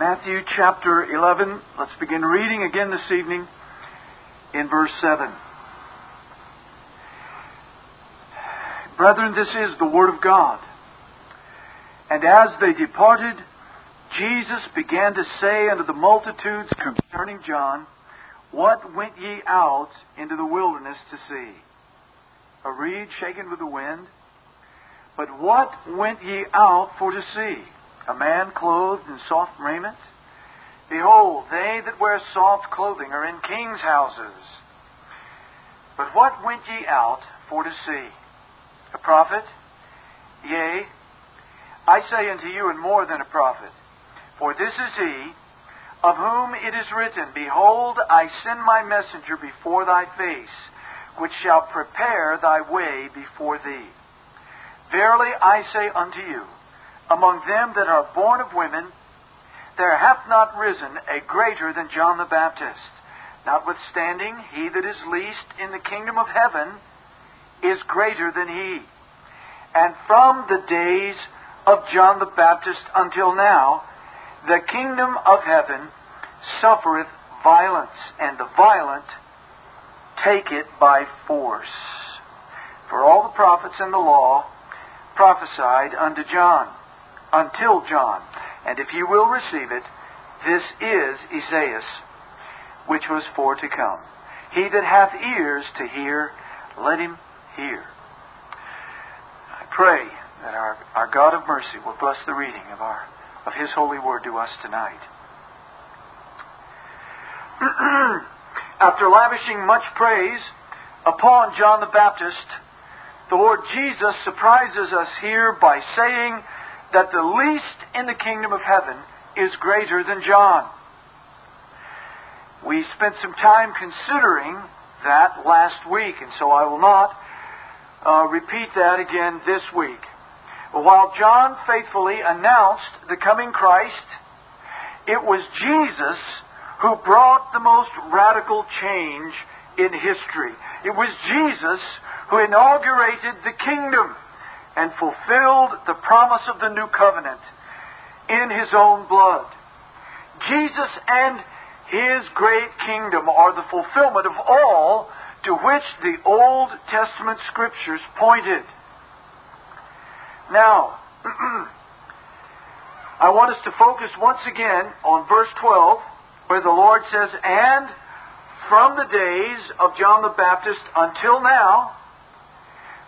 Matthew chapter 11. Let's begin reading again this evening in verse 7. Brethren, this is the Word of God. And as they departed, Jesus began to say unto the multitudes concerning John, What went ye out into the wilderness to see? A reed shaken with the wind? But what went ye out for to see? A man clothed in soft raiment? Behold, they that wear soft clothing are in kings' houses. But what went ye out for to see? A prophet? Yea, I say unto you, and more than a prophet. For this is he of whom it is written, Behold, I send my messenger before thy face, which shall prepare thy way before thee. Verily I say unto you, among them that are born of women, there hath not risen a greater than John the Baptist. Notwithstanding, he that is least in the kingdom of heaven is greater than he. And from the days of John the Baptist until now, the kingdom of heaven suffereth violence, and the violent take it by force. For all the prophets and the law prophesied unto John, until John. And if you will receive it, this is Elias, which was for to come. He that hath ears to hear, let him hear. I pray that our, our God of mercy will bless the reading of our of His holy word to us tonight. After lavishing much praise upon John the Baptist, the Lord Jesus surprises us here by saying that the least in the kingdom of heaven is greater than John. We spent some time considering that last week, and so I will not uh, repeat that again this week. While John faithfully announced the coming Christ, it was Jesus who brought the most radical change in history. It was Jesus who inaugurated the kingdom and fulfilled the promise of the new covenant in his own blood. Jesus and his great kingdom are the fulfillment of all to which the Old Testament scriptures pointed. Now, I want us to focus once again on verse 12, where the Lord says, And from the days of John the Baptist until now,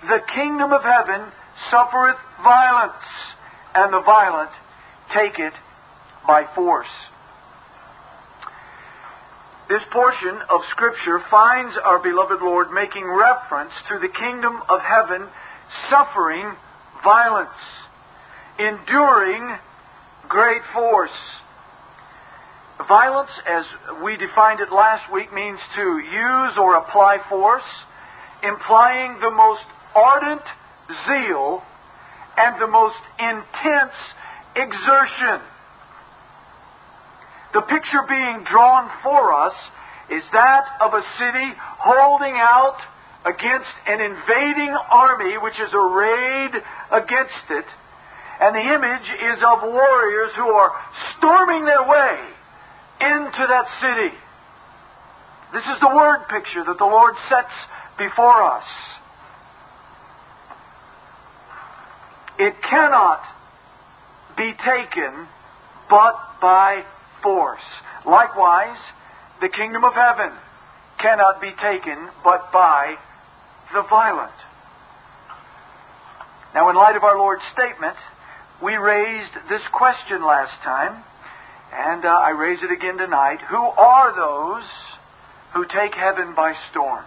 the kingdom of heaven suffereth violence, and the violent take it by force. This portion of Scripture finds our beloved Lord making reference to the kingdom of heaven suffering violence, enduring great force. Violence, as we defined it last week, means to use or apply force, implying the most ardent zeal and the most intense exertion. The picture being drawn for us is that of a city holding out against an invading army which is arrayed against it, and the image is of warriors who are storming their way into that city. This is the word picture that the Lord sets before us. It cannot be taken but by force. Likewise, the kingdom of heaven cannot be taken but by the violent. Now, in light of our Lord's statement, we raised this question last time, and uh, I raise it again tonight. Who are those who take heaven by storm?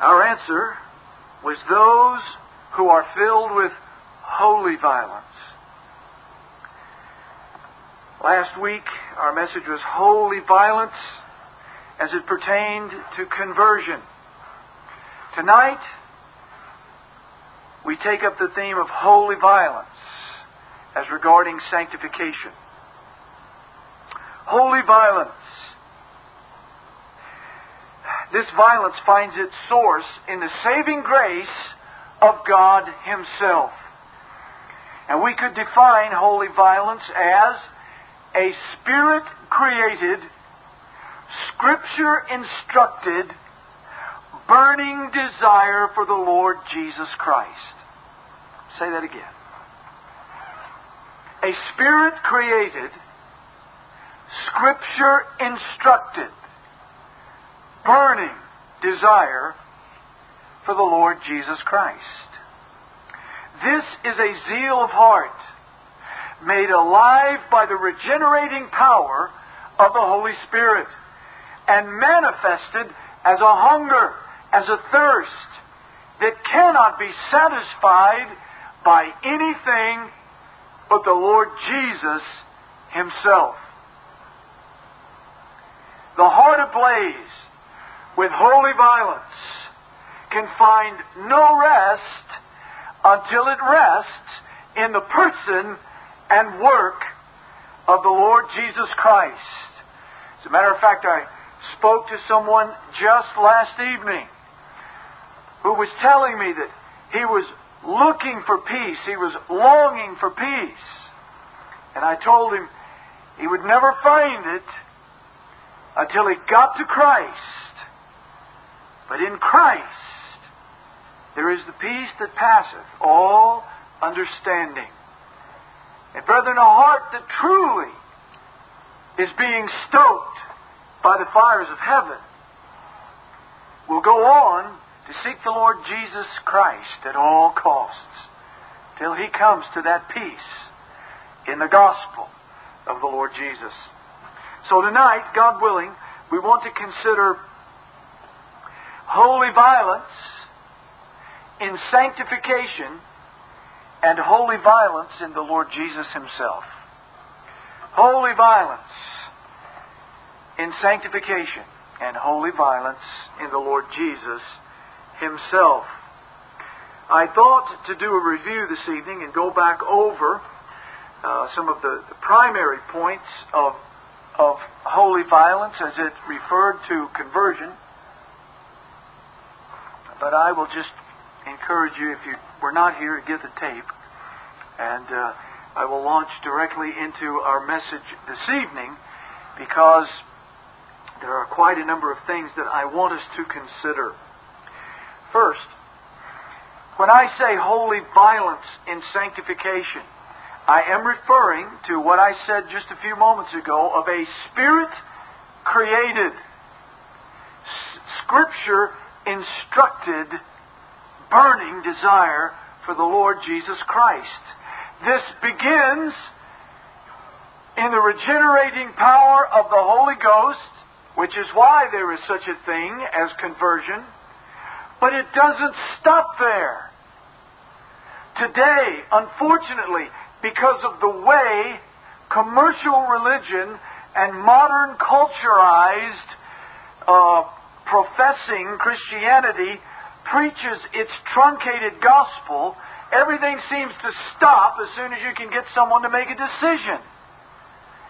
Our answer was those who are filled with holy violence. Last week, our message was holy violence as it pertained to conversion. Tonight, we take up the theme of holy violence as regarding sanctification. Holy violence. This violence finds its source in the saving grace of God Himself. And we could define holy violence as a spirit created, scripture instructed, burning desire for the Lord Jesus Christ. Say that again. A spirit created, scripture instructed, burning desire for the Lord Jesus Christ. This is a zeal of heart made alive by the regenerating power of the Holy Spirit and manifested as a hunger, as a thirst that cannot be satisfied by anything but the Lord Jesus Himself. The heart ablaze with holy violence can find no rest until it rests in the person and work of the Lord Jesus Christ. As a matter of fact, I spoke to someone just last evening who was telling me that he was looking for peace, he was longing for peace. And I told him he would never find it until he got to Christ. But in Christ, there is the peace that passeth all understanding. And brethren, a heart that truly is being stoked by the fires of heaven will go on to seek the Lord Jesus Christ at all costs till he comes to that peace in the gospel of the Lord Jesus. So tonight, God willing, we want to consider holy violence in sanctification and holy violence in the Lord Jesus Himself. Holy violence in sanctification and holy violence in the Lord Jesus Himself. I thought to do a review this evening and go back over uh, some of the, the primary points of, of holy violence as it referred to conversion. But I will just encourage you, if you were not here, to get the tape. And uh, I will launch directly into our message this evening because there are quite a number of things that I want us to consider. First, when I say holy violence in sanctification, I am referring to what I said just a few moments ago of a spirit created, scripture instructed burning desire for the Lord Jesus Christ. This begins in the regenerating power of the Holy Ghost, which is why there is such a thing as conversion, but it doesn't stop there. Today, unfortunately, because of the way commercial religion and modern culturized uh, professing Christianity preaches its truncated gospel, everything seems to stop as soon as you can get someone to make a decision.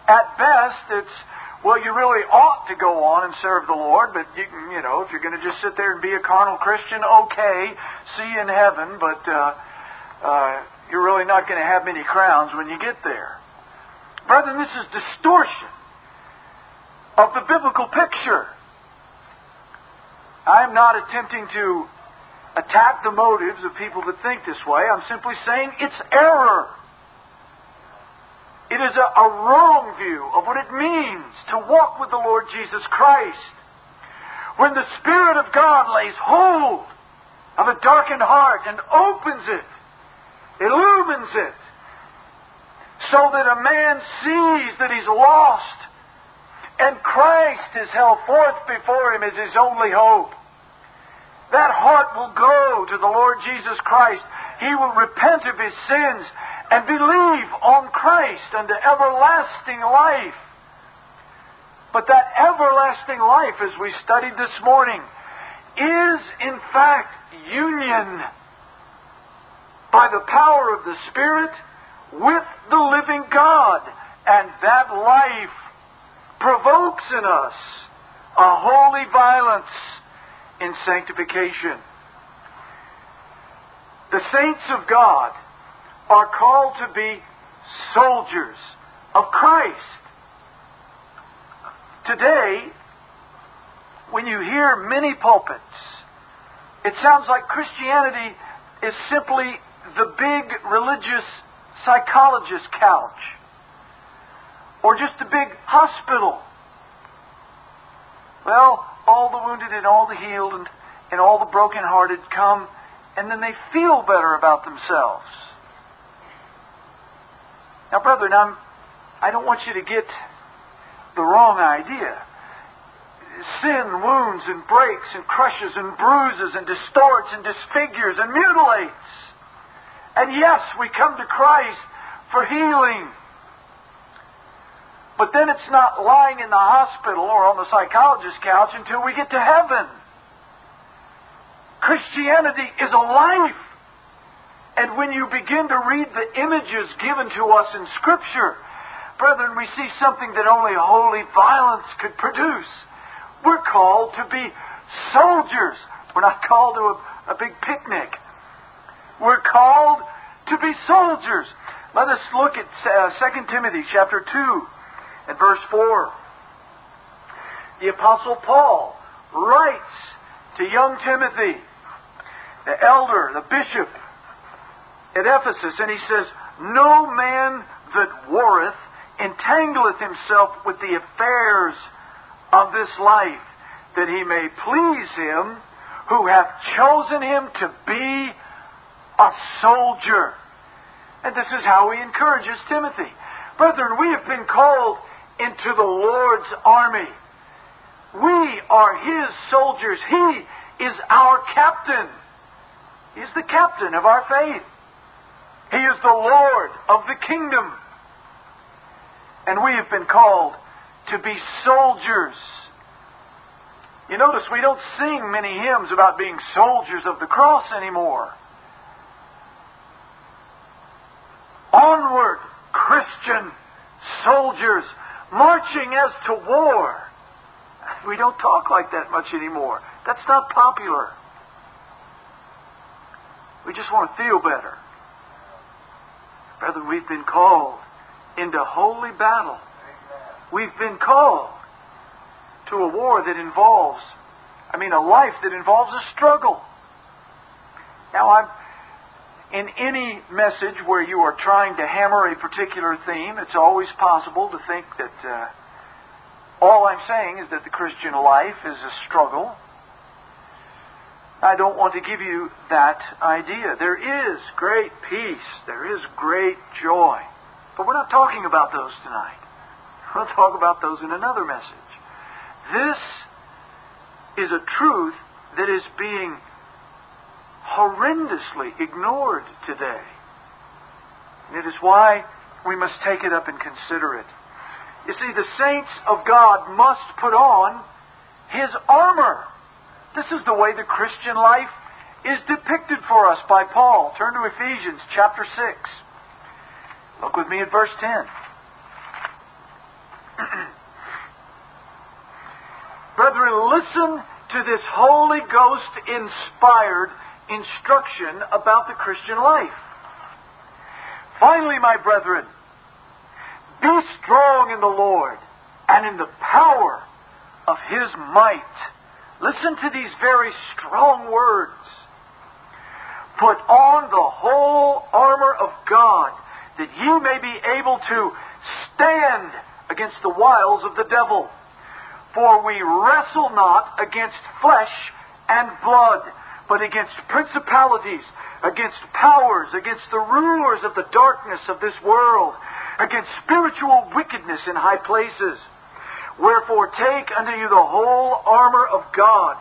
At best, it's, well, you really ought to go on and serve the Lord, but you, can, you know, if you're going to just sit there and be a carnal Christian, okay, see you in heaven, but uh, uh, you're really not going to have many crowns when you get there. Brethren, this is distortion of the biblical picture. I'm not attempting to attack the motives of people that think this way. I'm simply saying it's error. It is a, a wrong view of what it means to walk with the Lord Jesus Christ. When the Spirit of God lays hold of a darkened heart and opens it, illumines it, so that a man sees that he's lost and Christ is held forth before him as his only hope that heart will go to the Lord Jesus Christ. He will repent of his sins and believe on Christ unto everlasting life. But that everlasting life, as we studied this morning, is in fact union by the power of the Spirit with the living God. And that life provokes in us a holy violence in sanctification. The saints of God are called to be soldiers of Christ. Today, when you hear many pulpits, it sounds like Christianity is simply the big religious psychologist couch or just a big hospital. Well, all the wounded and all the healed and, and all the brokenhearted come and then they feel better about themselves. Now, brethren, I'm, I don't want you to get the wrong idea. Sin wounds and breaks and crushes and bruises and distorts and disfigures and mutilates. And yes, we come to Christ for healing. But then it's not lying in the hospital or on the psychologist's couch until we get to heaven. Christianity is a life. And when you begin to read the images given to us in Scripture, brethren, we see something that only holy violence could produce. We're called to be soldiers. We're not called to a, a big picnic. We're called to be soldiers. Let us look at uh, 2 Timothy chapter 2 and verse 4. The Apostle Paul writes to young Timothy, the elder, the bishop, at Ephesus, and he says, No man that warreth entangleth himself with the affairs of this life, that he may please him who hath chosen him to be a soldier. And this is how he encourages Timothy. Brethren, we have been called into the Lord's army. We are his soldiers. He is our captain. He's the captain of our faith. He is the Lord of the kingdom. And we have been called to be soldiers. You notice we don't sing many hymns about being soldiers of the cross anymore. Onward, Christian soldiers, marching as to war. We don't talk like that much anymore. That's not popular. We just want to feel better. Brethren, we've been called into holy battle. We've been called to a war that involves, I mean, a life that involves a struggle. Now, I'm in any message where you are trying to hammer a particular theme, it's always possible to think that uh, all I'm saying is that the Christian life is a struggle. I don't want to give you that idea. There is great peace, there is great joy. But we're not talking about those tonight. We'll talk about those in another message. This is a truth that is being horrendously ignored today. And it is why we must take it up and consider it. You see, the saints of God must put on His armor. This is the way the Christian life is depicted for us by Paul. Turn to Ephesians chapter 6. Look with me at verse 10. Brethren, listen to this Holy Ghost inspired instruction about the Christian life. Finally, my brethren, be strong in the Lord and in the power of His might. Listen to these very strong words. Put on the whole armor of God that ye may be able to stand against the wiles of the devil. For we wrestle not against flesh and blood, but against principalities, against powers, against the rulers of the darkness of this world, against spiritual wickedness in high places. Wherefore take unto you the whole armor of God,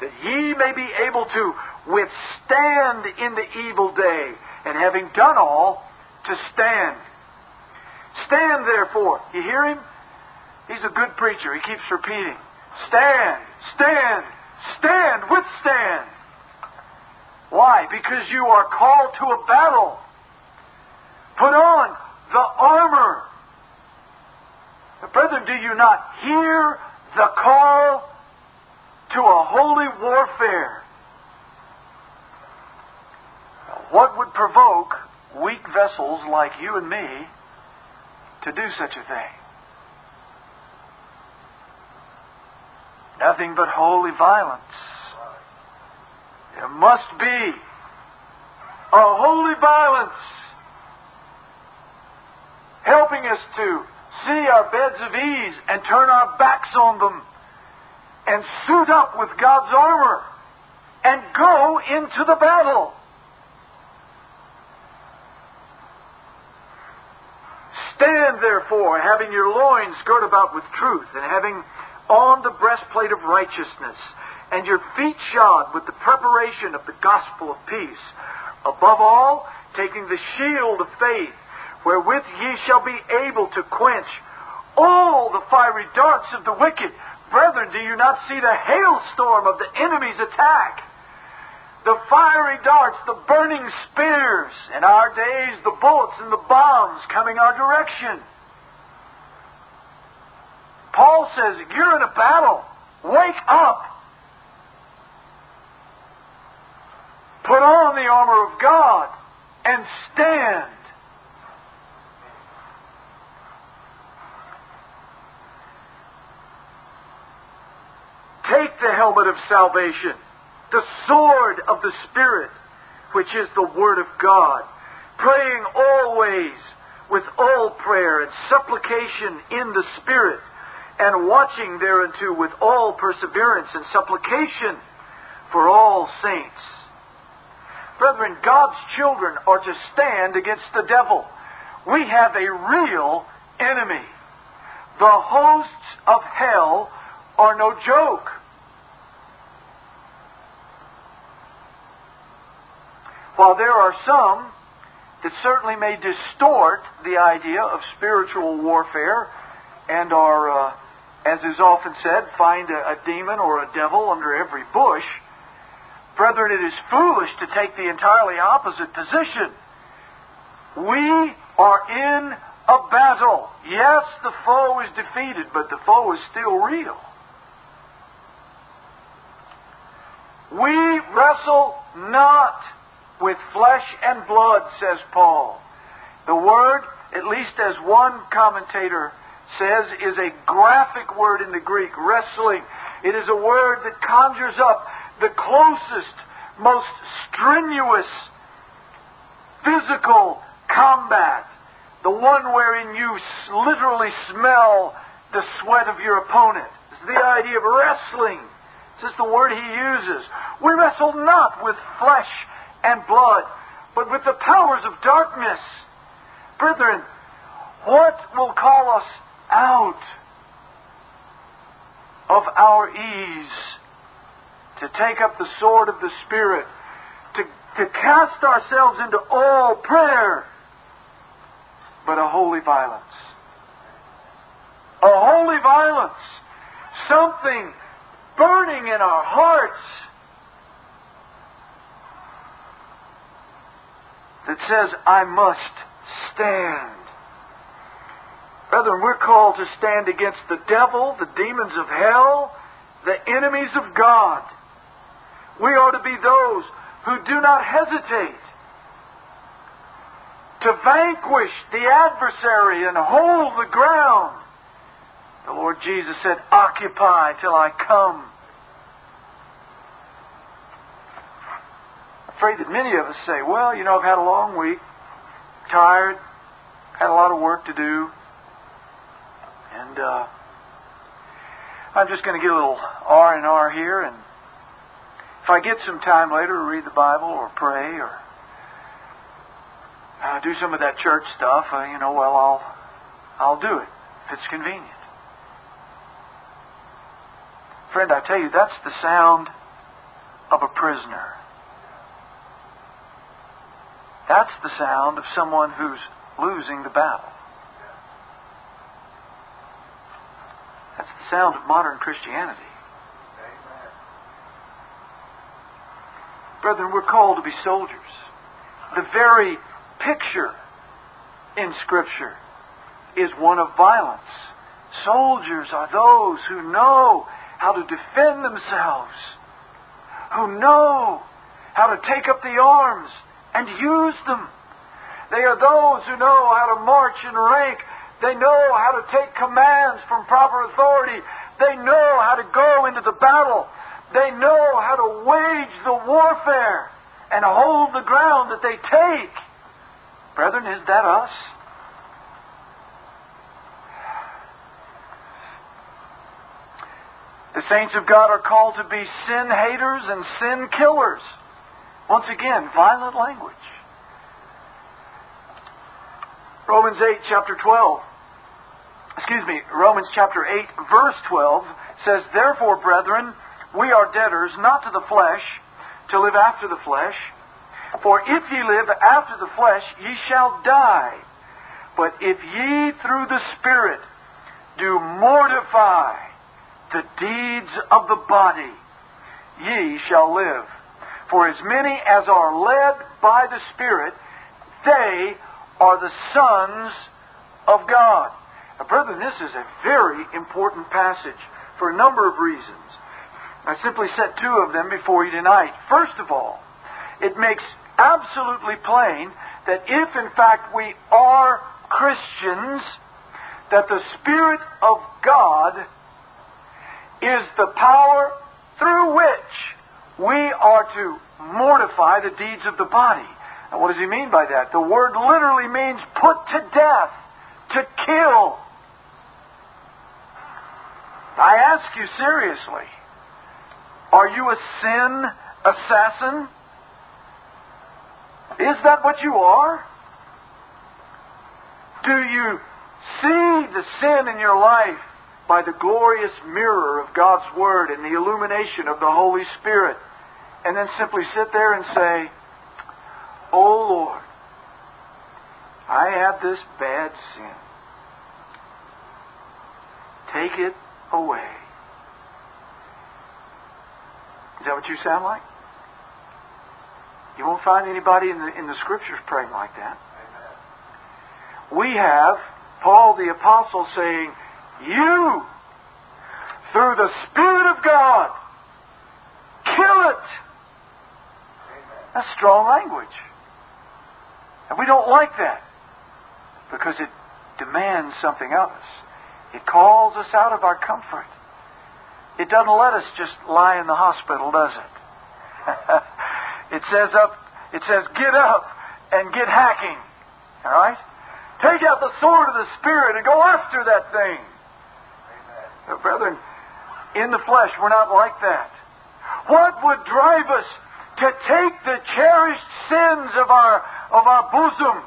that ye may be able to withstand in the evil day, and having done all, to stand. Stand therefore. You hear him? He's a good preacher. He keeps repeating. Stand, stand, stand, withstand. Why? Because you are called to a battle. Put on the armor. Brethren, do you not hear the call to a holy warfare? What would provoke weak vessels like you and me to do such a thing. Nothing but holy violence. There must be a holy violence helping us to see our beds of ease and turn our backs on them and suit up with God's armor and go into the battle. Stand therefore, having your loins girt about with truth, and having on the breastplate of righteousness, and your feet shod with the preparation of the gospel of peace. Above all, taking the shield of faith, wherewith ye shall be able to quench all the fiery darts of the wicked. Brethren, do you not see the hailstorm of the enemy's attack? the fiery darts, the burning spears, in our days, the bullets and the bombs coming our direction. Paul says, You're in a battle. Wake up. Put on the armor of God and stand. Take the helmet of salvation the sword of the Spirit, which is the Word of God, praying always with all prayer and supplication in the Spirit, and watching thereunto with all perseverance and supplication for all saints. Brethren, God's children are to stand against the devil. We have a real enemy. The hosts of hell are no joke. While there are some that certainly may distort the idea of spiritual warfare and are, uh, as is often said, find a, a demon or a devil under every bush, brethren, it is foolish to take the entirely opposite position. We are in a battle. Yes, the foe is defeated, but the foe is still real. We wrestle not with flesh and blood, says Paul. The word, at least as one commentator says, is a graphic word in the Greek, wrestling. It is a word that conjures up the closest, most strenuous physical combat. The one wherein you literally smell the sweat of your opponent. It's the idea of wrestling. This is the word he uses. We wrestle not with flesh and blood, but with the powers of darkness. Brethren, what will call us out of our ease to take up the sword of the Spirit, to, to cast ourselves into all prayer, but a holy violence? A holy violence. Something burning in our hearts that says, I must stand. Brethren, we're called to stand against the devil, the demons of hell, the enemies of God. We are to be those who do not hesitate to vanquish the adversary and hold the ground. The Lord Jesus said, Occupy till I come. afraid that many of us say, well, you know, I've had a long week, tired, had a lot of work to do, and uh, I'm just going to get a little R and R here, and if I get some time later to read the Bible or pray or uh, do some of that church stuff, uh, you know, well, I'll I'll do it if it's convenient. Friend, I tell you, that's the sound of a prisoner. That's the sound of someone who's losing the battle. That's the sound of modern Christianity. Brethren, we're called to be soldiers. The very picture in Scripture is one of violence. Soldiers are those who know how to defend themselves, who know how to take up the arms and use them. They are those who know how to march in rank. They know how to take commands from proper authority. They know how to go into the battle. They know how to wage the warfare and hold the ground that they take. Brethren, is that us? The saints of God are called to be sin haters and sin killers. Once again, violent language. Romans 8, chapter 12. Excuse me, Romans chapter 8, verse 12 says, Therefore, brethren, we are debtors not to the flesh, to live after the flesh. For if ye live after the flesh, ye shall die. But if ye through the Spirit do mortify the deeds of the body, ye shall live. For as many as are led by the Spirit, they are the sons of God. Now, brethren, this is a very important passage for a number of reasons. I simply set two of them before you tonight. First of all, it makes absolutely plain that if in fact we are Christians, that the Spirit of God is the power through which we are to mortify the deeds of the body. Now, what does he mean by that? The word literally means put to death, to kill. I ask you seriously are you a sin assassin? Is that what you are? Do you see the sin in your life by the glorious mirror of God's Word and the illumination of the Holy Spirit, and then simply sit there and say, Oh Lord, I have this bad sin. Take it away. Is that what you sound like? You won't find anybody in the, in the Scriptures praying like that. We have Paul the Apostle saying, You, through the Spirit of God, kill it. That's strong language. And we don't like that because it demands something of us. It calls us out of our comfort. It doesn't let us just lie in the hospital, does it? it says up it says get up and get hacking. All right? Take out the sword of the Spirit and go after that thing. But brethren, in the flesh, we're not like that. What would drive us to take the cherished sins of our of our bosom?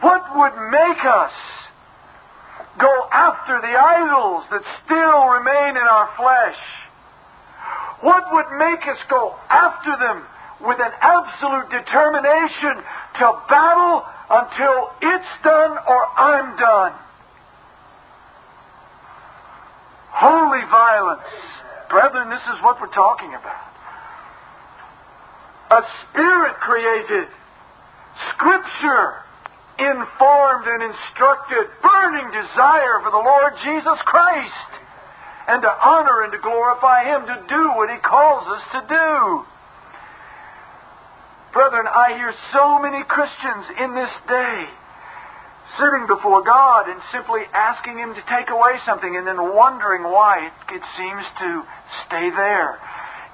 What would make us go after the idols that still remain in our flesh? What would make us go after them with an absolute determination to battle until it's done or I'm done? Holy violence. Brethren, this is what we're talking about. A spirit created, Scripture informed and instructed, burning desire for the Lord Jesus Christ, and to honor and to glorify Him, to do what He calls us to do. Brethren, I hear so many Christians in this day sitting before God and simply asking Him to take away something and then wondering why it, seems to stay there.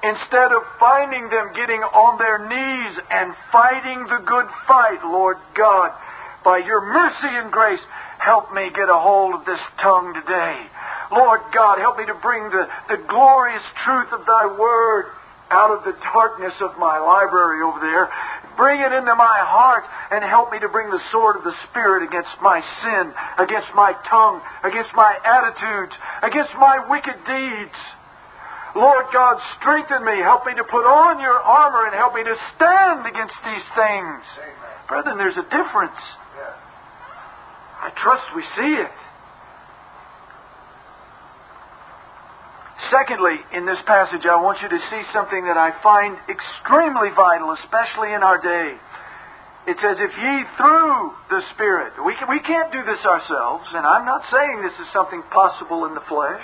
Instead of finding them getting on their knees and fighting the good fight, Lord God, by your mercy and grace, help me get a hold of this tongue today. Lord God, help me to bring the, the glorious truth of thy word out of the darkness of my library over there. Bring it into my heart and help me to bring the sword of the Spirit against my sin, against my tongue, against my attitudes, against my wicked deeds. Lord God, strengthen me. Help me to put on your armor and help me to stand against these things. Amen. Brethren, there's a difference. I trust we see it. Secondly, in this passage, I want you to see something that I find extremely vital, especially in our day. It says, if ye through the Spirit. We, can, we can't do this ourselves, and I'm not saying this is something possible in the flesh,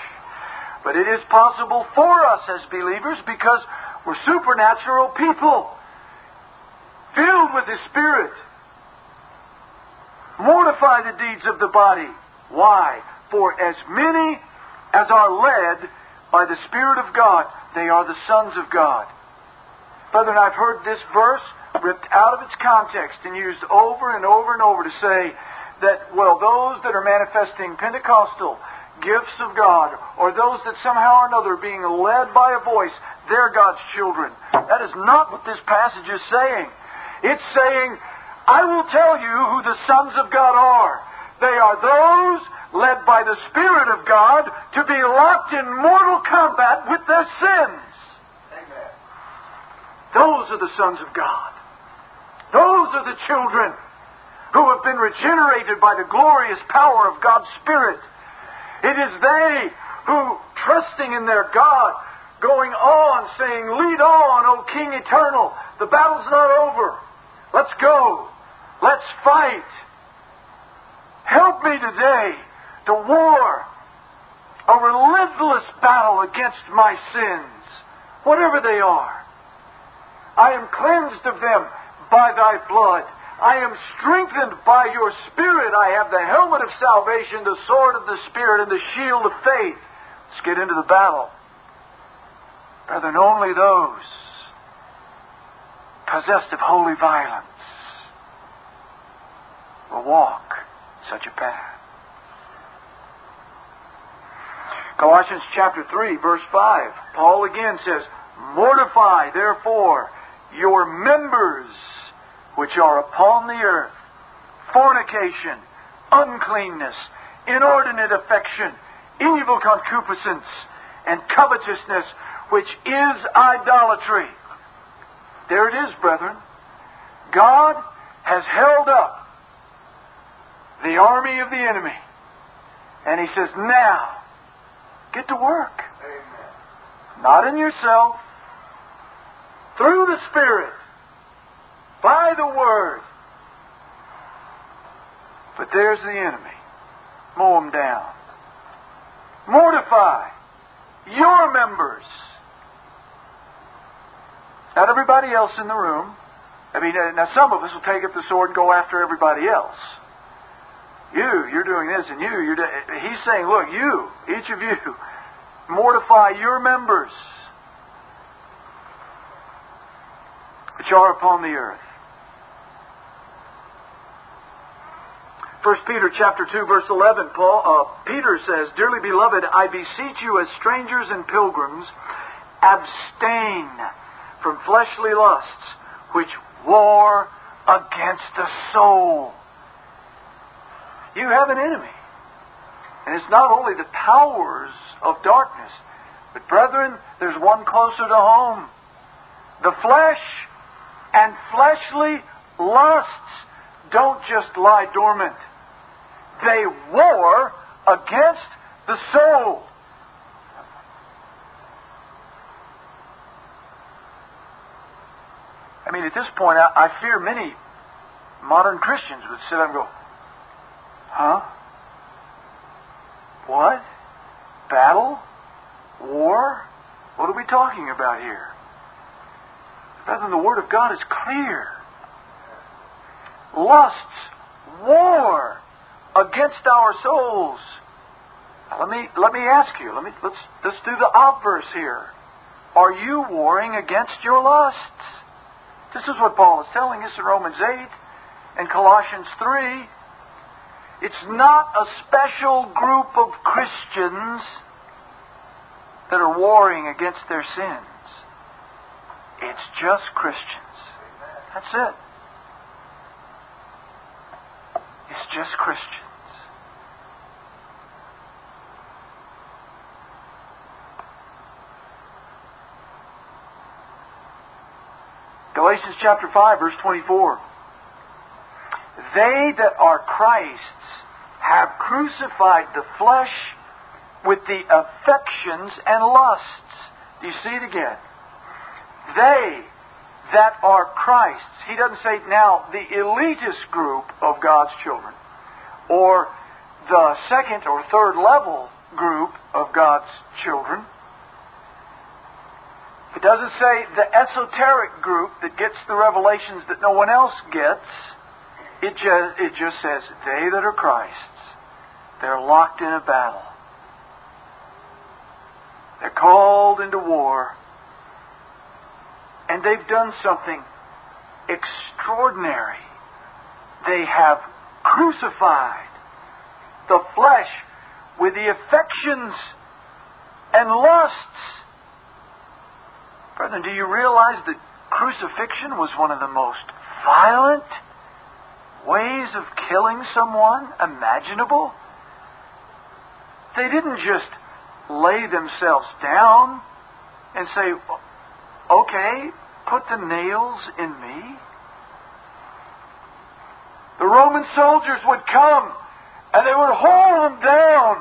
but it is possible for us as believers because we're supernatural people, filled with the Spirit. Mortify the deeds of the body. Why? For as many as are led by the Spirit of God, they are the sons of God. Brethren, I've heard this verse ripped out of its context and used over and over and over to say that, well, those that are manifesting Pentecostal gifts of God, or those that somehow or another are being led by a voice, they're God's children. That is not what this passage is saying. It's saying, I will tell you who the sons of God are. They are those led by the Spirit of God to be locked in mortal combat with their sins. Amen. Those are the sons of God. Those are the children who have been regenerated by the glorious power of God's Spirit. It is they who, trusting in their God, going on, saying, Lead on, O King eternal. The battle's not over. Let's go. Let's fight. Help me today to war a relentless battle against my sins, whatever they are. I am cleansed of them by thy blood. I am strengthened by your Spirit. I have the helmet of salvation, the sword of the Spirit, and the shield of faith. Let's get into the battle. Brethren, only those possessed of holy violence will walk such a path. Colossians chapter 3, verse 5, Paul again says, Mortify, therefore, your members which are upon the earth fornication, uncleanness, inordinate affection, evil concupiscence, and covetousness, which is idolatry. There it is, brethren. God has held up the army of the enemy. And he says, now, get to work. Amen. Not in yourself, through the Spirit, by the Word. But there's the enemy. Mow them down. Mortify your members. Not everybody else in the room. I mean, now some of us will take up the sword and go after everybody else. You, you're doing this, and you, you're. Do- he's saying, look, you, each of you, mortify your members which are upon the earth. First Peter chapter two verse eleven, Paul uh, Peter says, "Dearly beloved, I beseech you as strangers and pilgrims, abstain from fleshly lusts which war against the soul." You have an enemy. And it's not only the powers of darkness, but brethren, there's one closer to home. The flesh and fleshly lusts don't just lie dormant. They war against the soul. I mean, at this point, I, I fear many modern Christians would sit and go, Huh? What? Battle? War? What are we talking about here? Brethren, the Word of God is clear. Lusts, war against our souls. Let me let me ask you. Let me let's let's do the obverse here. Are you warring against your lusts? This is what Paul is telling us in Romans 8 and Colossians 3 it's not a special group of Christians that are warring against their sins. It's just Christians. That's it. It's just Christians. Galatians chapter 5, verse 24. They that are Christ's have crucified the flesh with the affections and lusts. Do you see it again? They that are Christ's. He doesn't say now the elitist group of God's children or the second or third level group of God's children. It doesn't say the esoteric group that gets the revelations that no one else gets. It just, it just says, they that are Christ's, they're locked in a battle. They're called into war. And they've done something extraordinary. They have crucified the flesh with the affections and lusts. Brethren, do you realize that crucifixion was one of the most violent ways of killing someone imaginable? They didn't just lay themselves down and say, okay, put the nails in me. The Roman soldiers would come and they would hold them down.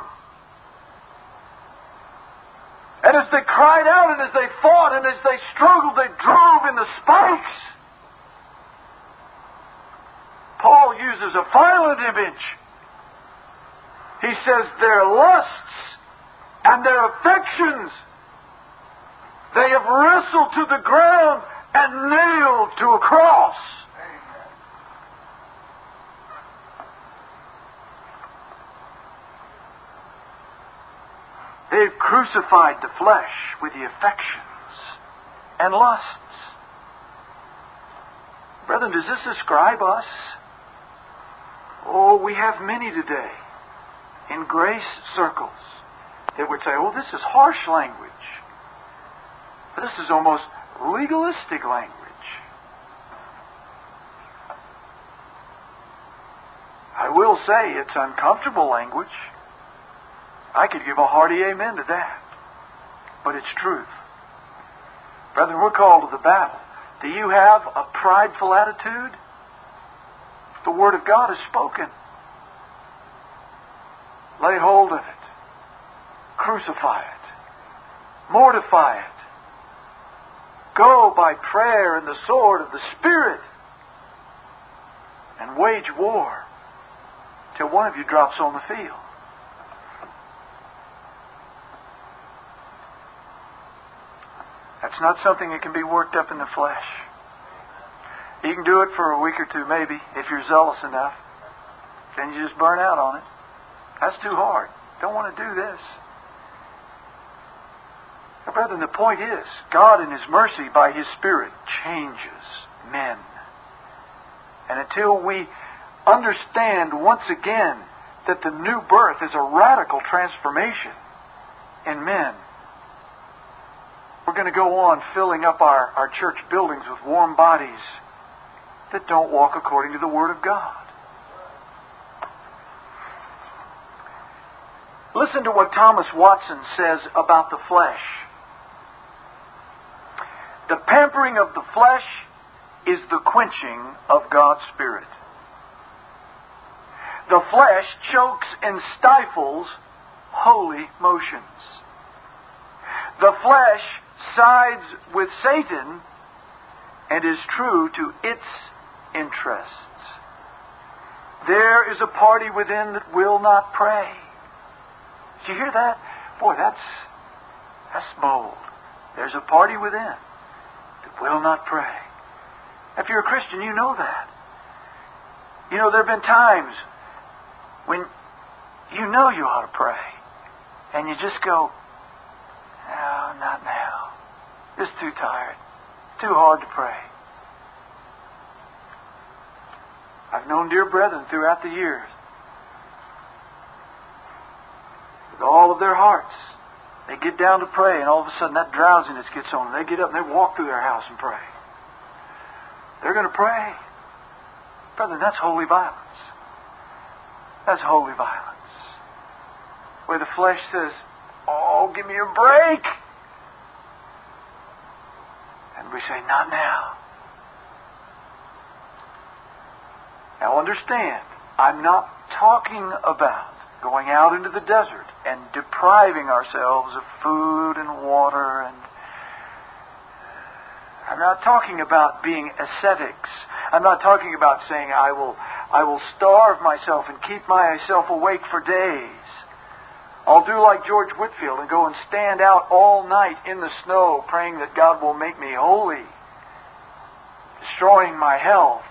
And as they cried out and as they fought and as they struggled, they drove in the spikes. Paul uses a violent image. He says their lusts and their affections, they have wrestled to the ground and nailed to a cross. They've crucified the flesh with the affections and lusts. Brethren, does this describe us? Oh, we have many today in grace circles that would say, oh, this is harsh language. This is almost legalistic language. I will say it's uncomfortable language. I could give a hearty amen to that. But it's truth. Brethren, we're called to the battle. Do you have a prideful attitude? The Word of God is spoken. Lay hold of it. Crucify it. Mortify it. Go by prayer and the sword of the Spirit and wage war till one of you drops on the field. That's not something that can be worked up in the flesh. You can do it for a week or two, maybe, if you're zealous enough. Then you just burn out on it. That's too hard. Don't want to do this. Now, brethren, the point is, God in His mercy, by His Spirit, changes men. And until we understand once again that the new birth is a radical transformation in men, we're going to go on filling up our, our church buildings with warm bodies that don't walk according to the Word of God. Listen to what Thomas Watson says about the flesh. The pampering of the flesh is the quenching of God's Spirit. The flesh chokes and stifles holy motions. The flesh sides with Satan and is true to its interests. There is a party within that will not pray. Do you hear that? Boy, that's that's bold. There's a party within that will not pray. If you're a Christian, you know that. You know, there have been times when you know you ought to pray, and you just go, no, not now. Just too tired. Too hard to pray. I've known dear brethren throughout the years, with all of their hearts, they get down to pray, and all of a sudden that drowsiness gets on them. They get up and they walk through their house and pray. They're going to pray. Brethren, that's holy violence. That's holy violence. Where the flesh says, Oh, give me a break. And we say, Not now. Now understand, I'm not talking about going out into the desert and depriving ourselves of food and water and I'm not talking about being ascetics. I'm not talking about saying I will I will starve myself and keep myself awake for days. I'll do like George Whitefield and go and stand out all night in the snow praying that God will make me holy, destroying my health.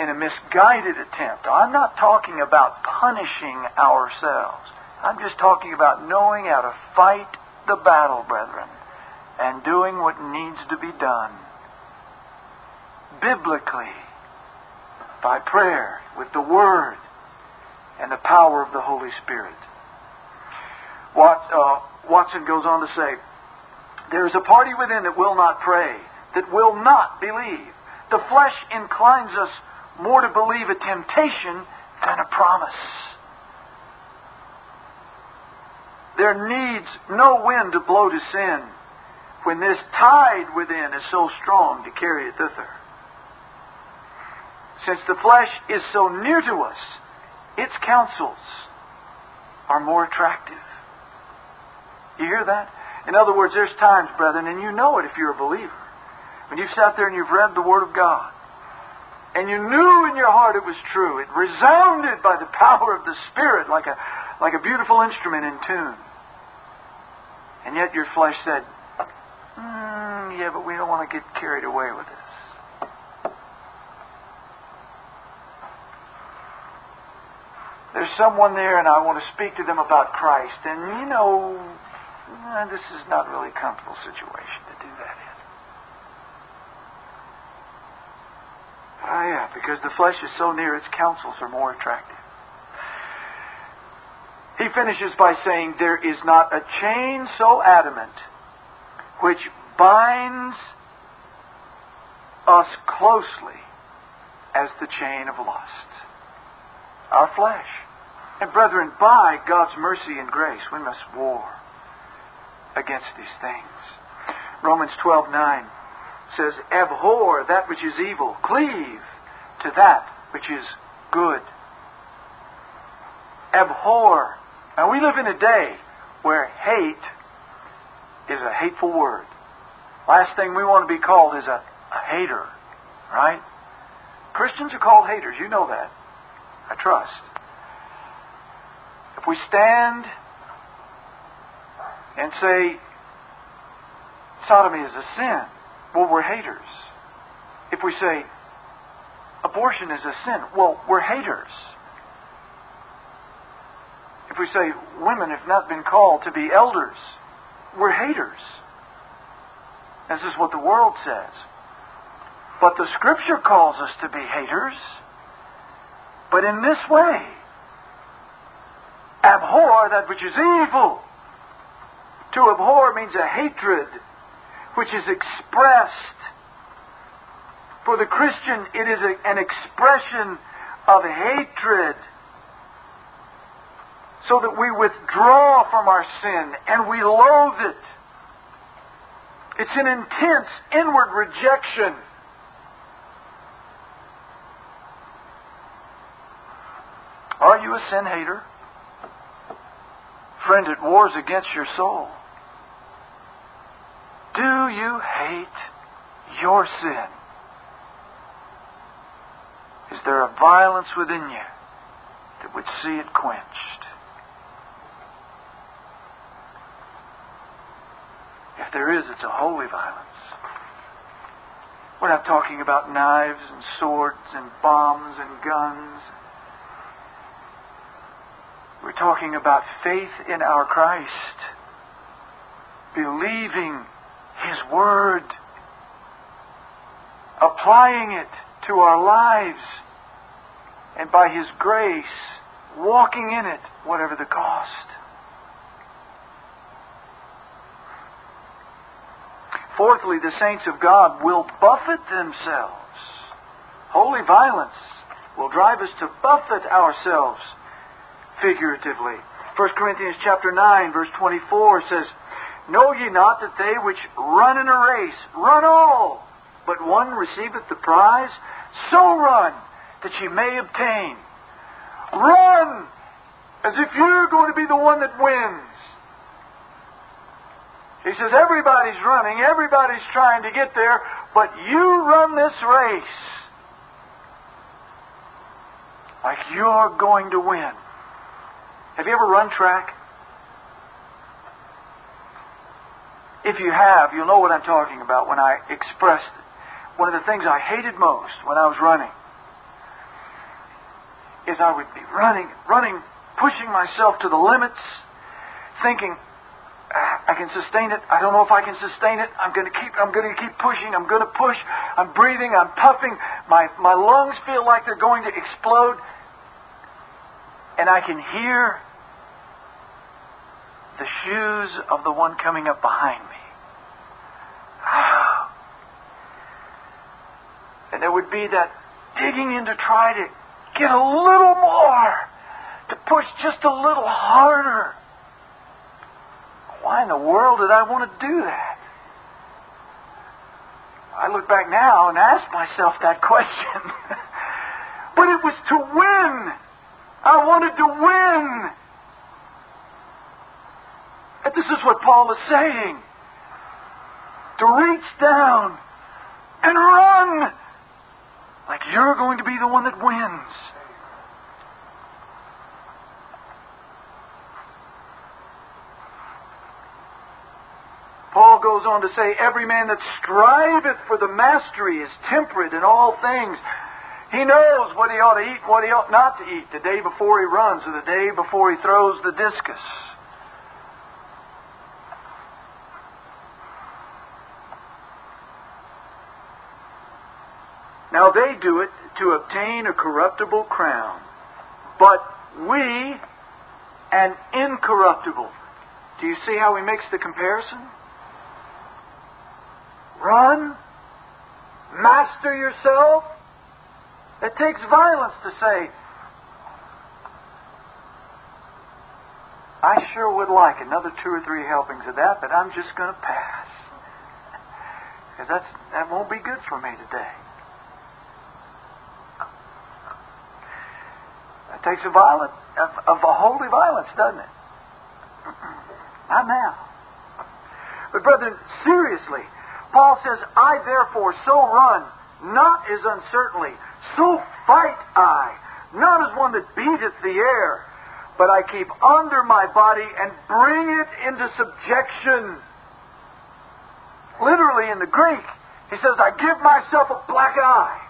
In a misguided attempt. I'm not talking about punishing ourselves. I'm just talking about knowing how to fight the battle, brethren, and doing what needs to be done biblically by prayer with the Word and the power of the Holy Spirit. Wat, uh, Watson goes on to say, There is a party within that will not pray, that will not believe. The flesh inclines us more to believe a temptation than a promise. There needs no wind to blow to sin when this tide within is so strong to carry it thither. Since the flesh is so near to us, its counsels are more attractive. You hear that? In other words, there's times, brethren, and you know it if you're a believer, when you've sat there and you've read the Word of God, and you knew in your heart it was true. It resounded by the power of the Spirit like a, like a beautiful instrument in tune. And yet your flesh said, mm, yeah, but we don't want to get carried away with this. There's someone there, and I want to speak to them about Christ. And you know, this is not really a comfortable situation to do that in. Ah, yeah, because the flesh is so near, its counsels are more attractive. He finishes by saying, There is not a chain so adamant which binds us closely as the chain of lust. Our flesh. And brethren, by God's mercy and grace, we must war against these things. Romans 12:9 says, "Abhor that which is evil, cleave to that which is good." Abhor now, we live in a day where hate is a hateful word. Last thing we want to be called is a, a hater, right? Christians are called haters. You know that. I trust. If we stand and say sodomy is a sin, well, we're haters. If we say abortion is a sin, well, we're haters. If we say women have not been called to be elders, we're haters. This is what the world says. But the Scripture calls us to be haters. But in this way abhor that which is evil. To abhor means a hatred which is expressed. For the Christian, it is a, an expression of hatred so that we withdraw from our sin and we loathe it. It's an intense inward rejection. Are you a sin hater? Friend, it wars against your soul. Do you hate your sin? Is there a violence within you that would see it quenched? If there is, it's a holy violence. We're not talking about knives and swords and bombs and guns. We're talking about faith in our Christ, believing His Word, applying it to our lives, and by His grace, walking in it, whatever the cost. Fourthly, the saints of God will buffet themselves. Holy violence will drive us to buffet ourselves figuratively. 1 Corinthians chapter 9 verse 24 says, Know ye not that they which run in a race run all, but one receiveth the prize? So run that ye may obtain. Run as if you're going to be the one that wins. He says, everybody's running, everybody's trying to get there, but you run this race like you're going to win. Have you ever run track? If you have, you'll know what I'm talking about when I expressed it. One of the things I hated most when I was running is I would be running, running, pushing myself to the limits, thinking, I can sustain it. I don't know if I can sustain it. I'm going to keep. I'm going to keep pushing. I'm going to push. I'm breathing. I'm puffing. My my lungs feel like they're going to explode, and I can hear the shoes of the one coming up behind me. And there would be that digging in to try to get a little more, to push just a little harder. Why in the world did I want to do that? I look back now and ask myself that question. but it was to win. I wanted to win. And this is what Paul is saying. To reach down and run like you're going to be the one that wins. Paul goes on to say, Every man that striveth for the mastery is temperate in all things. He knows what he ought to eat, what he ought not to eat the day before he runs or the day before he throws the discus. They do it to obtain a corruptible crown, but we an incorruptible. Do you see how he makes the comparison? Run, master yourself. It takes violence to say, I sure would like another two or three helpings of that, but I'm just going to pass. Because that won't be good for me today. It takes a violent, of, of a holy violence, doesn't it? Not now. But brethren, seriously, Paul says, I therefore so run, not as uncertainly, so fight I, not as one that beateth the air, but I keep under my body and bring it into subjection. Literally in the Greek, he says, I give myself a black eye.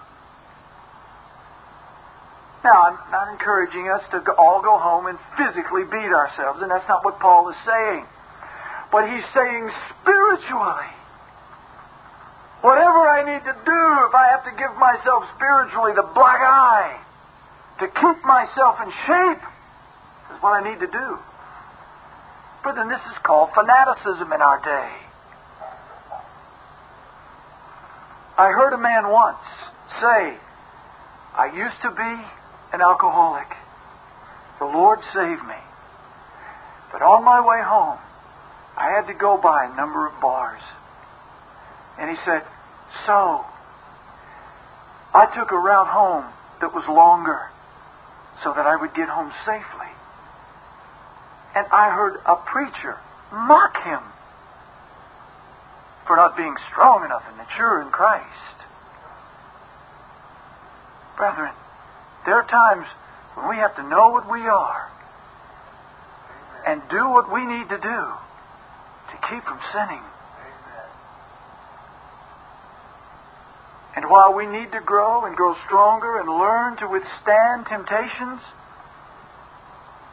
Now, I'm not encouraging us to all go home and physically beat ourselves, and that's not what Paul is saying. But he's saying spiritually. Whatever I need to do, if I have to give myself spiritually the black eye to keep myself in shape, is what I need to do. But then this is called fanaticism in our day. I heard a man once say, I used to be an alcoholic. The Lord saved me. But on my way home, I had to go by a number of bars. And he said, So, I took a route home that was longer so that I would get home safely. And I heard a preacher mock him for not being strong enough and mature in Christ. Brethren, there are times when we have to know what we are and do what we need to do to keep from sinning. And while we need to grow and grow stronger and learn to withstand temptations,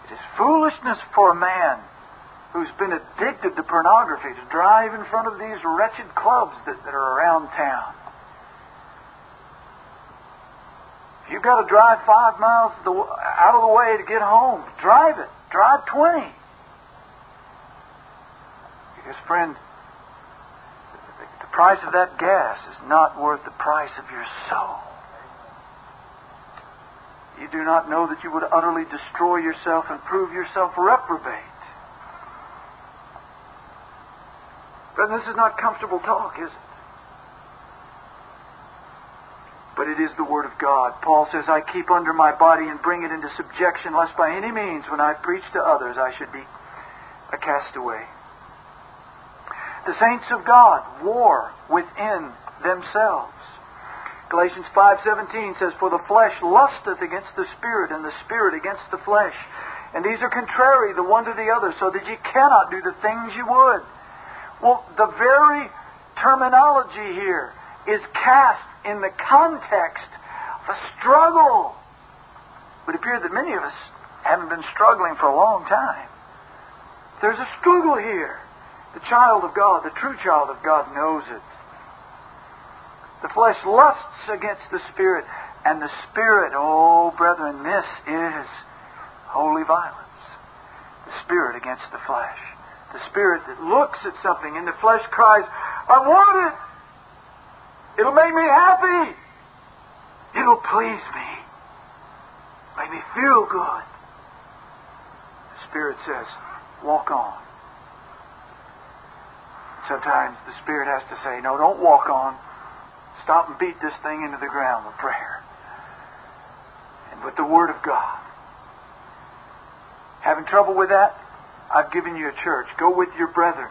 it is foolishness for a man who's been addicted to pornography to drive in front of these wretched clubs that, that are around town. You've got to drive five miles out of the way to get home. Drive it. Drive 20. Because, friend, the price of that gas is not worth the price of your soul. You do not know that you would utterly destroy yourself and prove yourself reprobate. But this is not comfortable talk, is it? But it is the Word of God. Paul says, I keep under my body and bring it into subjection, lest by any means, when I preach to others, I should be a castaway. The saints of God war within themselves. Galatians 5:17 says, "For the flesh lusteth against the spirit, and the spirit against the flesh, and these are contrary the one to the other, so that ye cannot do the things you would." Well, the very terminology here is cast in the context of a struggle. It Would appear that many of us haven't been struggling for a long time. There's a struggle here. The child of God, the true child of God, knows it. The flesh lusts against the Spirit, and the Spirit, oh, brethren, this is holy violence. The Spirit against the flesh. The Spirit that looks at something and the flesh cries, I want it. It'll make me happy. It'll please me. Make me feel good. The Spirit says, walk on. Sometimes the Spirit has to say, no, don't walk on. Stop and beat this thing into the ground with prayer. And with the Word of God. Having trouble with that? I've given you a church. Go with your brethren.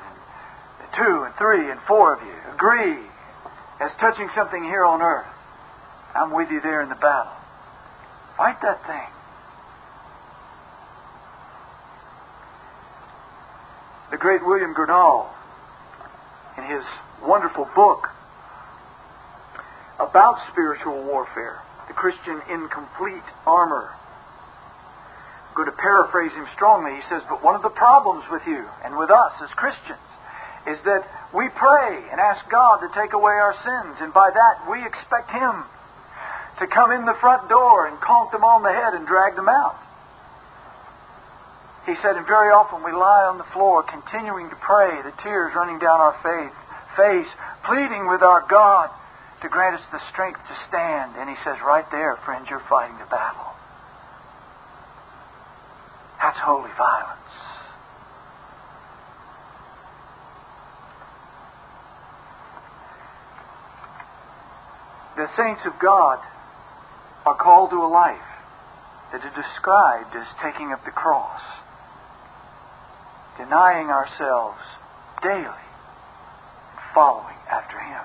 Two and three and four of you. Agree as touching something here on earth. I'm with you there in the battle. Fight that thing. The great William Gurnall, in his wonderful book about spiritual warfare, The Christian in Complete Armor, I'm going to paraphrase him strongly. He says, But one of the problems with you and with us as Christians is that we pray and ask God to take away our sins, and by that we expect Him to come in the front door and conk them on the head and drag them out. He said, and very often we lie on the floor continuing to pray, the tears running down our faith, face, pleading with our God to grant us the strength to stand. And he says, right there, friends, you're fighting the battle. That's holy violence. The saints of God are called to a life that is described as taking up the cross, denying ourselves daily, and following after Him.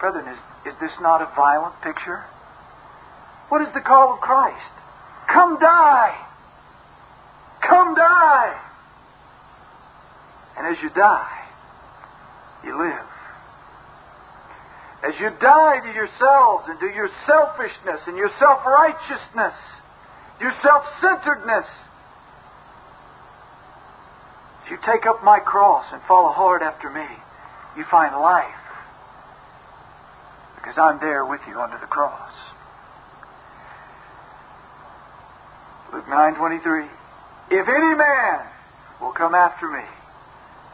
Brethren, is, is this not a violent picture? What is the call of Christ? Come die! Come die! And as you die, you live as you die to yourselves and to your selfishness and your self righteousness, your self centeredness, as you take up my cross and follow hard after me, you find life. Because I'm there with you under the cross. Luke 9:23 If any man will come after me,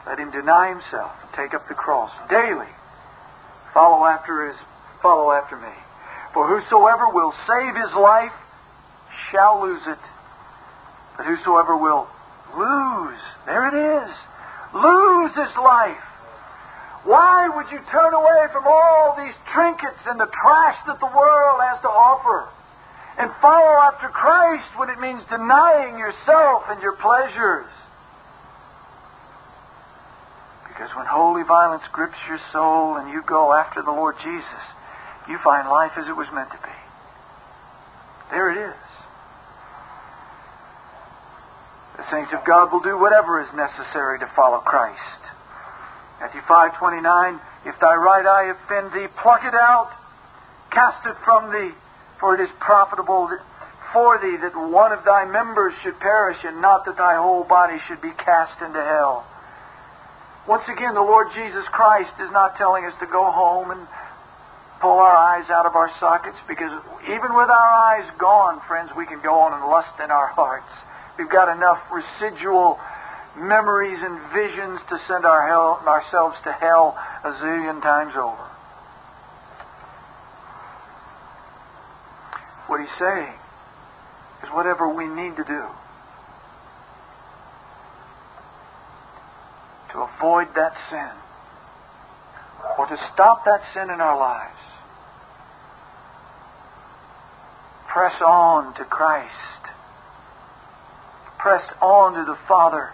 let him deny himself and take up the cross daily Follow after his follow after me. For whosoever will save his life shall lose it. But whosoever will lose, there it is, lose his life. Why would you turn away from all these trinkets and the trash that the world has to offer and follow after Christ when it means denying yourself and your pleasures? Because when holy violence grips your soul and you go after the Lord Jesus, you find life as it was meant to be. There it is. The saints of God will do whatever is necessary to follow Christ. Matthew 5:29 If thy right eye offend thee, pluck it out, cast it from thee, for it is profitable for thee that one of thy members should perish, and not that thy whole body should be cast into hell. Once again, the Lord Jesus Christ is not telling us to go home and pull our eyes out of our sockets because even with our eyes gone, friends, we can go on and lust in our hearts. We've got enough residual memories and visions to send our hell, ourselves to hell a zillion times over. What he's saying is whatever we need to do to avoid that sin or to stop that sin in our lives. Press on to Christ. Press on to the Father,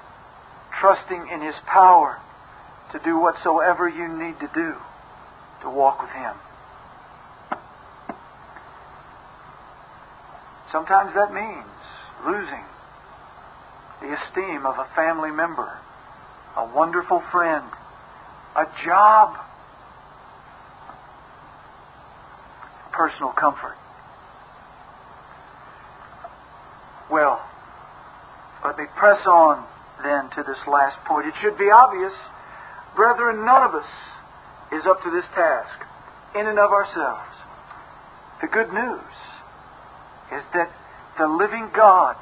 trusting in His power to do whatsoever you need to do to walk with Him. Sometimes that means losing the esteem of a family member a wonderful friend, a job, personal comfort. Well, let me press on then to this last point. It should be obvious, brethren, none of us is up to this task in and of ourselves. The good news is that the living God,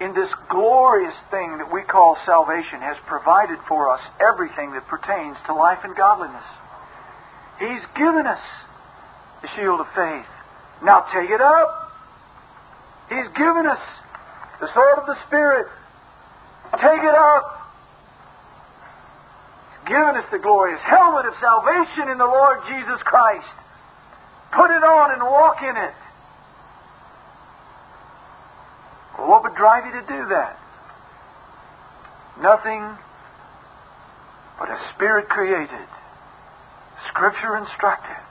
in this glorious thing that we call salvation, has provided for us everything that pertains to life and godliness. He's given us the shield of faith. Now take it up. He's given us the sword of the Spirit. Take it up. He's given us the glorious helmet of salvation in the Lord Jesus Christ. Put it on and walk in it. Well, what would drive you to do that? Nothing but a spirit created, scripture instructed,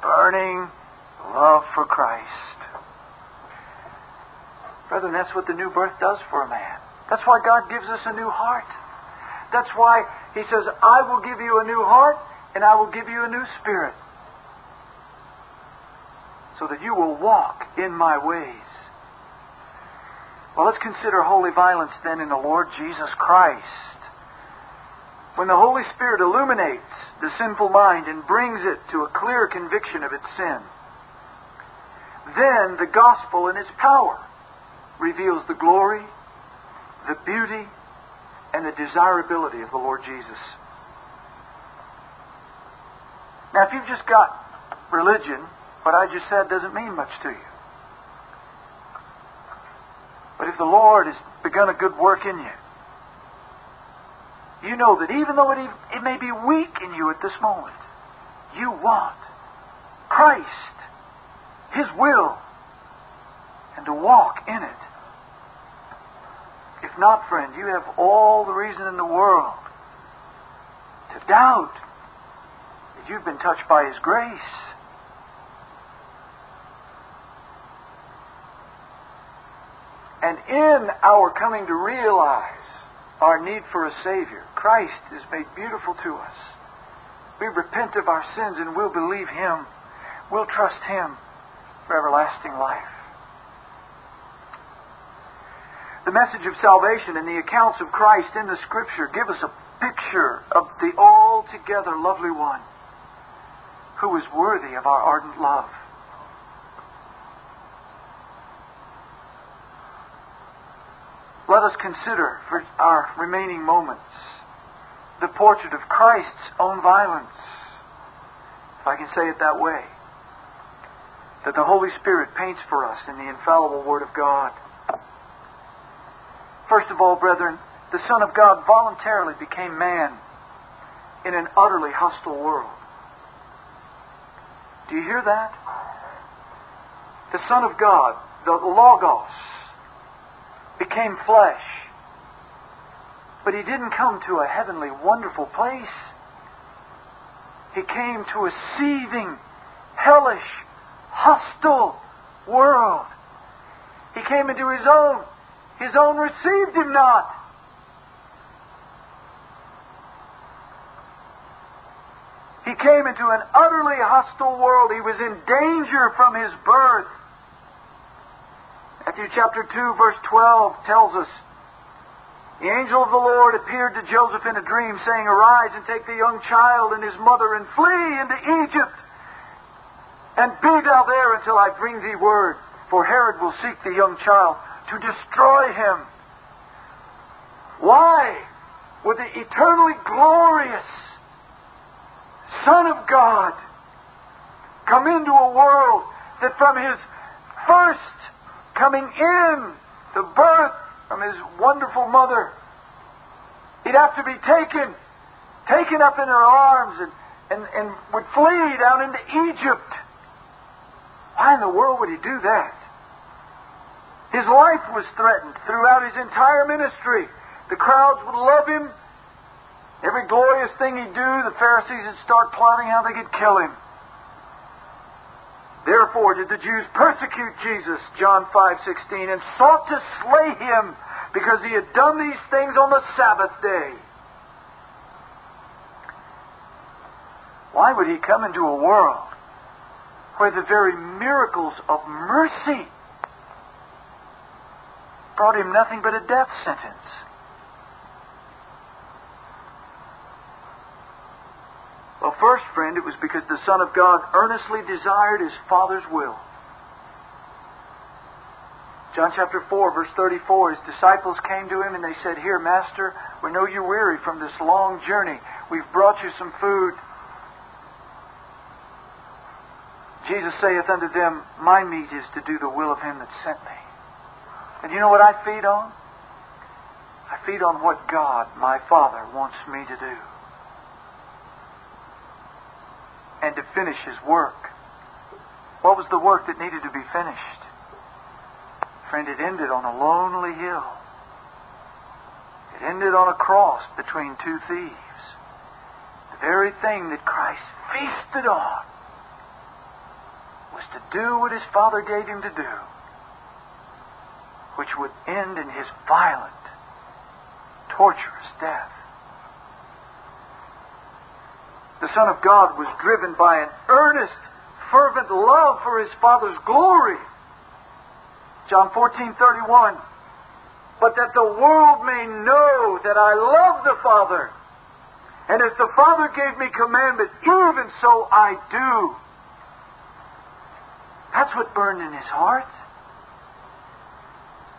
burning love for Christ. Brethren, that's what the new birth does for a man. That's why God gives us a new heart. That's why He says, I will give you a new heart and I will give you a new spirit so that you will walk in my ways. Well, let's consider holy violence then in the Lord Jesus Christ. When the Holy Spirit illuminates the sinful mind and brings it to a clear conviction of its sin, then the gospel in its power reveals the glory, the beauty, and the desirability of the Lord Jesus. Now, if you've just got religion, what I just said doesn't mean much to you. But if the Lord has begun a good work in you, you know that even though it, it may be weak in you at this moment, you want Christ, His will, and to walk in it. If not, friend, you have all the reason in the world to doubt that you've been touched by His grace. And in our coming to realize our need for a Savior, Christ is made beautiful to us. We repent of our sins and we'll believe Him. We'll trust Him for everlasting life. The message of salvation and the accounts of Christ in the Scripture give us a picture of the altogether lovely one who is worthy of our ardent love. Let us consider for our remaining moments the portrait of Christ's own violence, if I can say it that way, that the Holy Spirit paints for us in the infallible Word of God. First of all, brethren, the Son of God voluntarily became man in an utterly hostile world. Do you hear that? The Son of God, the Logos, became flesh. But he didn't come to a heavenly, wonderful place. He came to a seething, hellish, hostile world. He came into his own. His own received him not. He came into an utterly hostile world. He was in danger from his birth. Matthew chapter 2, verse 12 tells us The angel of the Lord appeared to Joseph in a dream, saying, Arise and take the young child and his mother and flee into Egypt, and be thou there until I bring thee word, for Herod will seek the young child to destroy him. Why would the eternally glorious Son of God come into a world that from his first coming in, the birth from his wonderful mother. He'd have to be taken, taken up in her arms and, and, and would flee down into Egypt. Why in the world would he do that? His life was threatened throughout his entire ministry. The crowds would love him. Every glorious thing he'd do, the Pharisees would start plotting how they could kill him. Therefore did the Jews persecute Jesus, John 5:16, and sought to slay him because he had done these things on the Sabbath day. Why would he come into a world where the very miracles of mercy brought him nothing but a death sentence. Well, first, friend, it was because the Son of God earnestly desired his Father's will. John chapter 4, verse 34, his disciples came to him and they said, Here, Master, we know you're weary from this long journey. We've brought you some food. Jesus saith unto them, My meat is to do the will of him that sent me. And you know what I feed on? I feed on what God, my Father, wants me to do. And to finish His work. What was the work that needed to be finished? Friend, it ended on a lonely hill. It ended on a cross between two thieves. The very thing that Christ feasted on was to do what his Father gave him to do, which would end in his violent, torturous death. The Son of God was driven by an earnest, fervent love for his Father's glory. John 14:31 But that the world may know that I love the Father. And as the Father gave me commandment even so I do. That's what burned in his heart.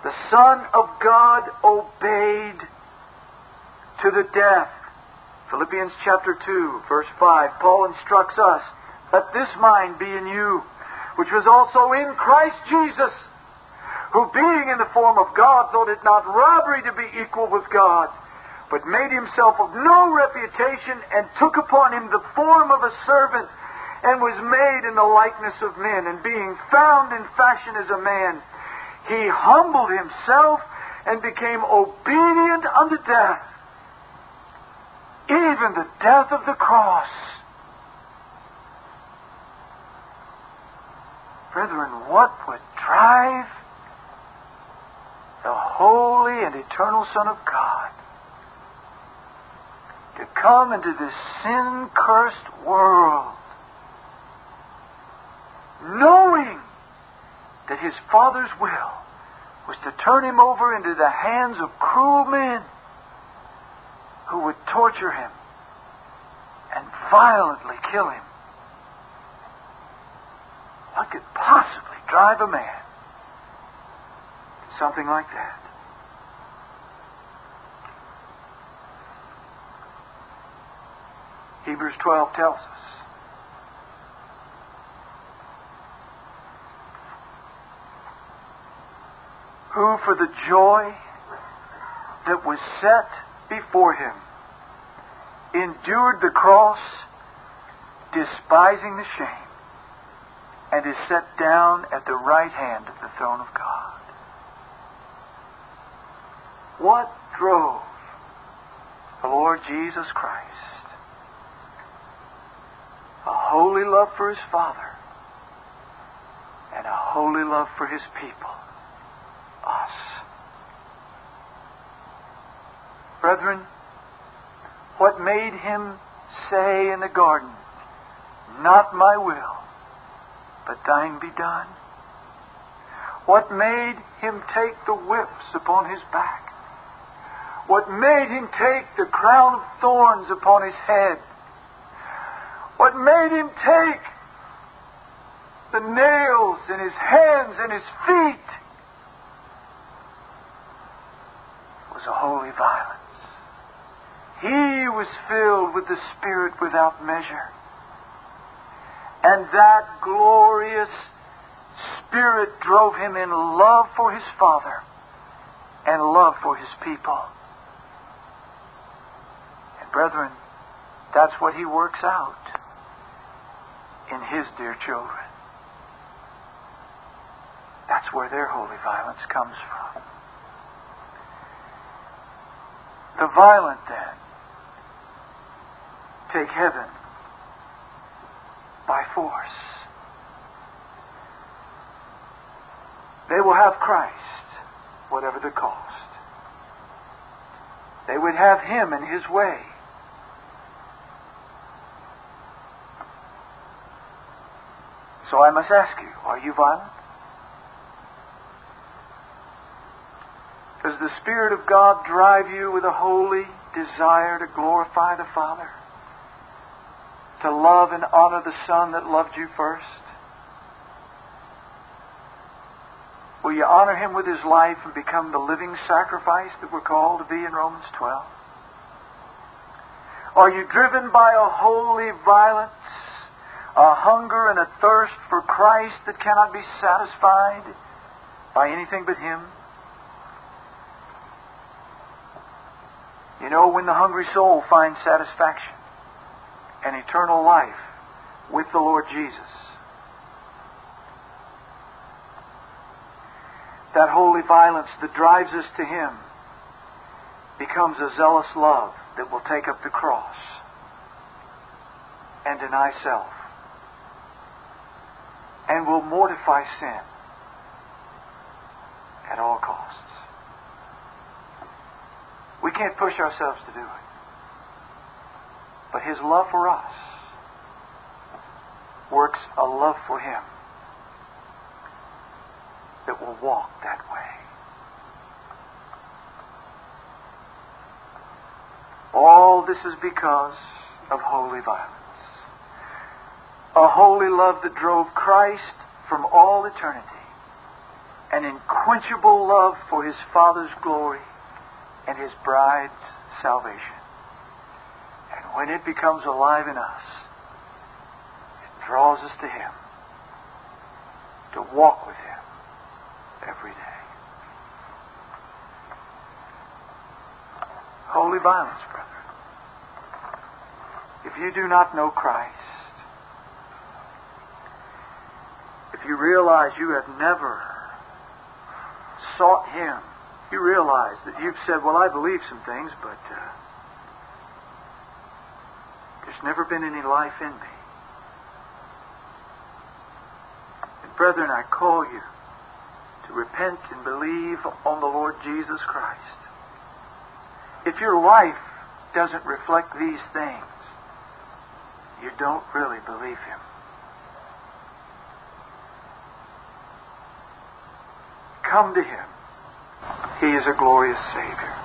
The Son of God obeyed to the death Philippians chapter 2 verse 5 Paul instructs us let this mind be in you which was also in Christ Jesus who being in the form of God thought it not robbery to be equal with God, but made himself of no reputation and took upon him the form of a servant and was made in the likeness of men. And being found in fashion as a man, he humbled himself and became obedient unto death, even the death of the cross. Brethren, what would drive the holy and eternal Son of God, to come into this sin cursed world, knowing that his Father's will was to turn him over into the hands of cruel men who would torture him and violently kill him. What could possibly drive a man to Something like that. Hebrews 12 tells us. Who, for the joy that was set before him, endured the cross, despising the shame, and is set down at the right hand of the throne of God. What drove the Lord Jesus Christ? A holy love for his Father and a holy love for his people, us. Brethren, what made him say in the garden, Not my will, but thine be done? What made him take the whips upon his back? what made him take the crown of thorns upon his head, what made him take the nails in his hands and his feet was a holy violence. He was filled with the Spirit without measure. And that glorious Spirit drove him in love for his Father and love for his people. And brethren, that's what He works out in His dear children. That's where their holy violence comes from. The violent, then, take heaven by force. They will have Christ, whatever the cost. They would have Him in His way. So I must ask you, are you violent? Does the Spirit of God drive you with a holy desire to glorify the Father? To love and honor the Son that loved you first? Will you honor Him with His life and become the living sacrifice that we're called to be in Romans 12? Are you driven by a holy violence, a hunger and a thirst for Christ that cannot be satisfied by anything but Him? You know, when the hungry soul finds satisfaction and eternal life with the Lord Jesus, that holy violence that drives us to Him becomes a zealous love that will take up the cross and deny self and will mortify sin at all costs. We can't push ourselves to do it. But His love for us works a love for Him that will walk that way. All this is because of holy violence. A holy love that drove Christ from all eternity. An unquenchable love for His Father's glory and His bride's salvation. When it becomes alive in us, it draws us to Him, to walk with Him every day. Holy violence, brother. If you do not know Christ, if you realize you have never sought Him you realize that you've said, Well, I believe some things, but uh, there's never been any life in me. And brethren, I call you to repent and believe on the Lord Jesus Christ. If your life doesn't reflect these things, you don't really believe Him. Come to Him. He is a glorious Savior.